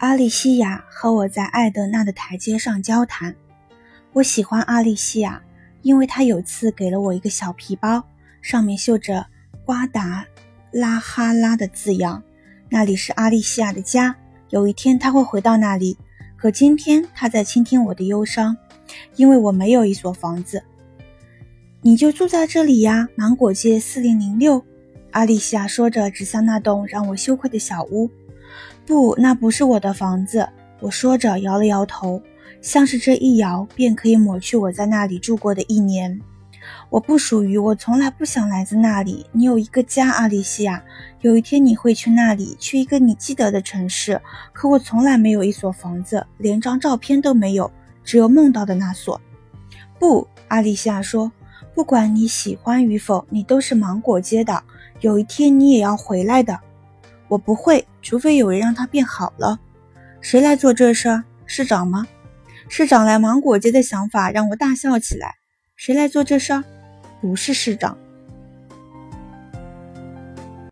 阿丽西亚和我在艾德纳的台阶上交谈。我喜欢阿丽西亚，因为她有次给了我一个小皮包，上面绣着“瓜达拉哈拉”的字样，那里是阿丽西亚的家。有一天她会回到那里，可今天她在倾听我的忧伤，因为我没有一所房子。你就住在这里呀，芒果街四零零六。阿丽西亚说着，指向那栋让我羞愧的小屋。不，那不是我的房子。我说着，摇了摇头，像是这一摇便可以抹去我在那里住过的一年。我不属于，我从来不想来自那里。你有一个家，阿丽西亚。有一天你会去那里，去一个你记得的城市。可我从来没有一所房子，连张照片都没有，只有梦到的那所。不，阿丽西亚说，不管你喜欢与否，你都是芒果街的。有一天你也要回来的。我不会，除非有人让他变好了。谁来做这事？市长吗？市长来芒果街的想法让我大笑起来。谁来做这事？不是市长。